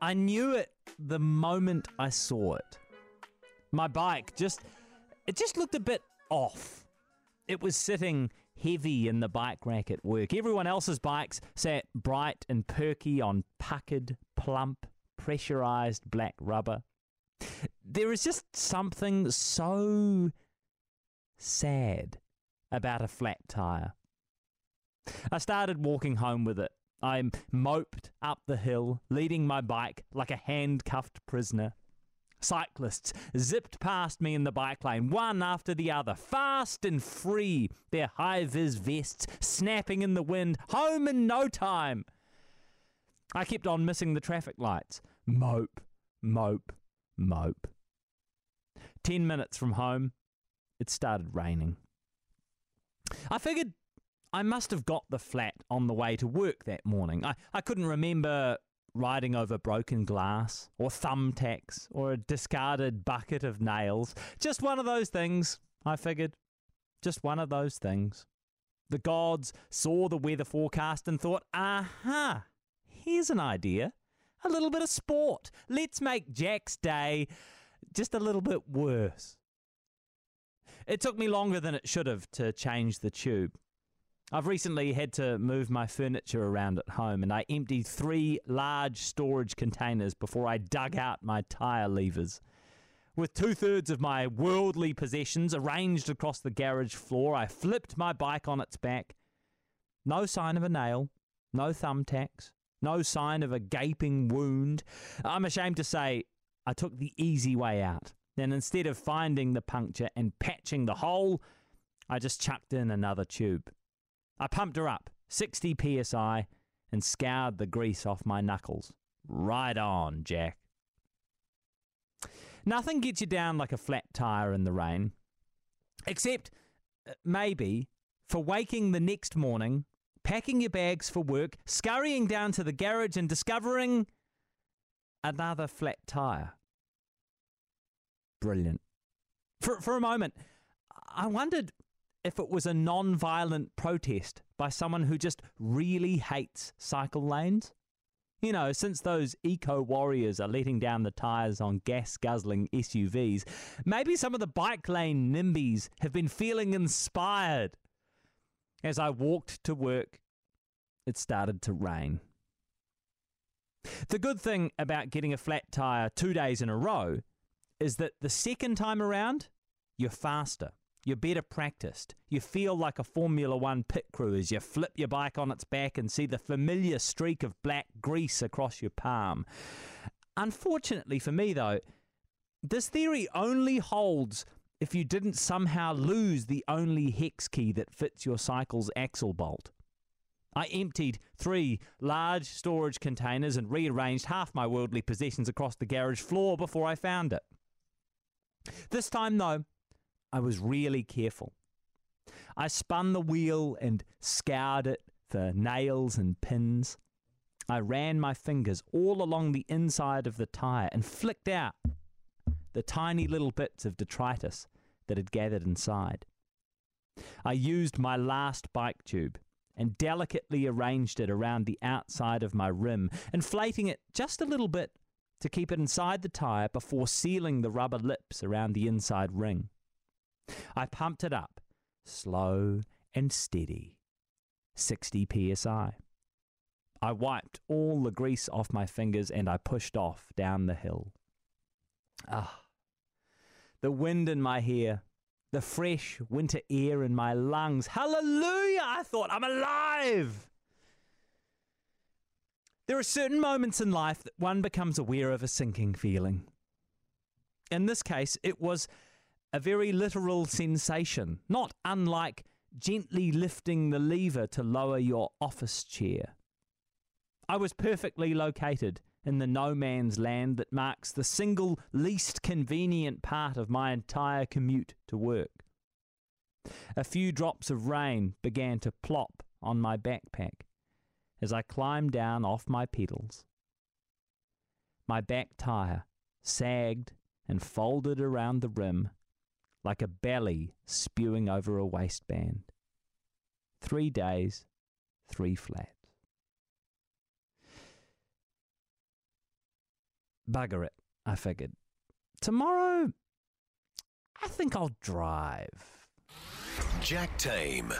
I knew it the moment I saw it. My bike just it just looked a bit off. It was sitting heavy in the bike rack at work. Everyone else's bikes sat bright and perky on puckered, plump, pressurized black rubber. There is just something so sad about a flat tire. I started walking home with it. I moped up the hill, leading my bike like a handcuffed prisoner. Cyclists zipped past me in the bike lane, one after the other, fast and free, their high vis vests snapping in the wind, home in no time. I kept on missing the traffic lights. Mope, mope, mope. Ten minutes from home, it started raining. I figured I must have got the flat on the way to work that morning. I, I couldn't remember riding over broken glass or thumbtacks or a discarded bucket of nails. Just one of those things, I figured. Just one of those things. The gods saw the weather forecast and thought, aha, here's an idea. A little bit of sport. Let's make Jack's day just a little bit worse. It took me longer than it should have to change the tube. I've recently had to move my furniture around at home and I emptied three large storage containers before I dug out my tyre levers. With two thirds of my worldly possessions arranged across the garage floor, I flipped my bike on its back. No sign of a nail, no thumbtacks, no sign of a gaping wound. I'm ashamed to say I took the easy way out. And instead of finding the puncture and patching the hole, I just chucked in another tube. I pumped her up, 60 psi, and scoured the grease off my knuckles. Right on, Jack. Nothing gets you down like a flat tire in the rain, except uh, maybe for waking the next morning, packing your bags for work, scurrying down to the garage, and discovering another flat tire. Brilliant. For, for a moment, I wondered if it was a non violent protest by someone who just really hates cycle lanes. You know, since those eco warriors are letting down the tyres on gas guzzling SUVs, maybe some of the bike lane NIMBYs have been feeling inspired. As I walked to work, it started to rain. The good thing about getting a flat tyre two days in a row is that the second time around, you're faster. You're better practiced. You feel like a Formula One pit crew as you flip your bike on its back and see the familiar streak of black grease across your palm. Unfortunately for me, though, this theory only holds if you didn't somehow lose the only hex key that fits your cycle's axle bolt. I emptied three large storage containers and rearranged half my worldly possessions across the garage floor before I found it. This time, though, I was really careful. I spun the wheel and scoured it for nails and pins. I ran my fingers all along the inside of the tyre and flicked out the tiny little bits of detritus that had gathered inside. I used my last bike tube and delicately arranged it around the outside of my rim, inflating it just a little bit to keep it inside the tyre before sealing the rubber lips around the inside ring. I pumped it up, slow and steady, 60 psi. I wiped all the grease off my fingers and I pushed off down the hill. Ah, the wind in my hair, the fresh winter air in my lungs. Hallelujah! I thought, I'm alive! There are certain moments in life that one becomes aware of a sinking feeling. In this case, it was a very literal sensation, not unlike gently lifting the lever to lower your office chair. I was perfectly located in the no man's land that marks the single least convenient part of my entire commute to work. A few drops of rain began to plop on my backpack as I climbed down off my pedals. My back tire sagged and folded around the rim like a belly spewing over a waistband. Three days, three flats. bugger it, I figured. Tomorrow, I think I'll drive. Jack Tame.